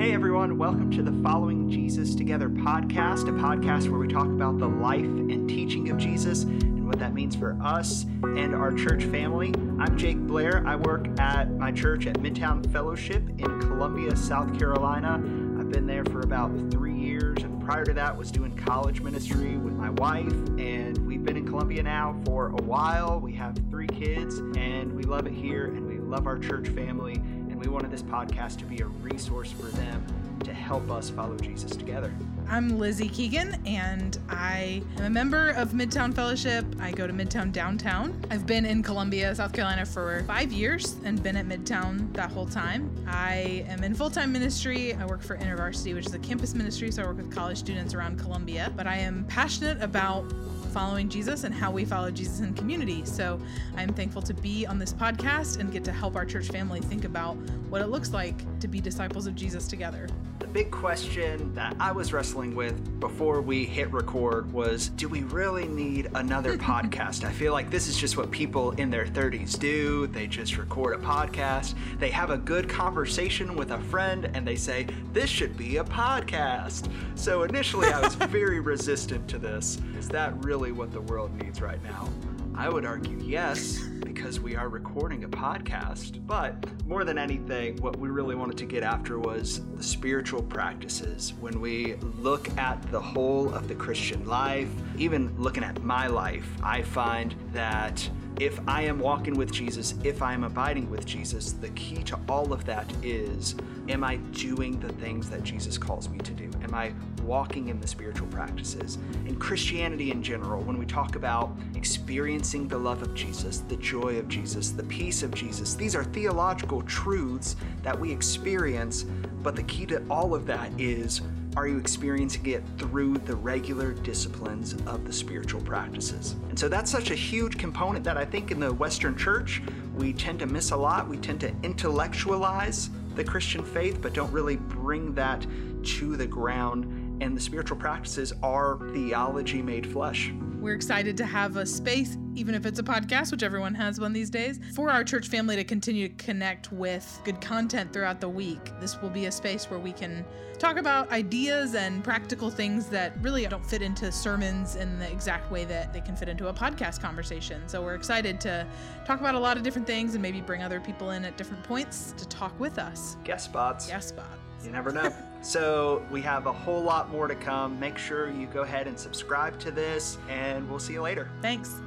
Hey everyone, welcome to the Following Jesus Together podcast, a podcast where we talk about the life and teaching of Jesus and what that means for us and our church family. I'm Jake Blair. I work at my church at Midtown Fellowship in Columbia, South Carolina. I've been there for about three years, and prior to that was doing college ministry with my wife, and we've been in Columbia now for a while. We have three kids, and we love it here, and we love our church family we wanted this podcast to be a resource for them to help us follow Jesus together. I'm Lizzie Keegan, and I am a member of Midtown Fellowship. I go to Midtown downtown. I've been in Columbia, South Carolina for five years and been at Midtown that whole time. I am in full time ministry. I work for InterVarsity, which is a campus ministry, so I work with college students around Columbia. But I am passionate about following Jesus and how we follow Jesus in community. So I'm thankful to be on this podcast and get to help our church family think about what it looks like to be disciples of Jesus together. The big question that I was wrestling with before we hit record was do we really need another podcast? I feel like this is just what people in their 30s do. They just record a podcast, they have a good conversation with a friend, and they say, This should be a podcast. So initially, I was very resistant to this. Is that really? Really what the world needs right now? I would argue yes, because we are recording a podcast. But more than anything, what we really wanted to get after was the spiritual practices. When we look at the whole of the Christian life, even looking at my life, I find that if I am walking with Jesus, if I am abiding with Jesus, the key to all of that is am I doing the things that Jesus calls me to do? Am I walking in the spiritual practices. In Christianity in general, when we talk about experiencing the love of Jesus, the joy of Jesus, the peace of Jesus, these are theological truths that we experience, but the key to all of that is are you experiencing it through the regular disciplines of the spiritual practices? And so that's such a huge component that I think in the Western church we tend to miss a lot. We tend to intellectualize the Christian faith, but don't really bring that to the ground and the spiritual practices are theology made flesh. We're excited to have a space, even if it's a podcast, which everyone has one these days, for our church family to continue to connect with good content throughout the week. This will be a space where we can talk about ideas and practical things that really don't fit into sermons in the exact way that they can fit into a podcast conversation. So we're excited to talk about a lot of different things and maybe bring other people in at different points to talk with us. Guest spots. Guest spots. You never know. so, we have a whole lot more to come. Make sure you go ahead and subscribe to this, and we'll see you later. Thanks.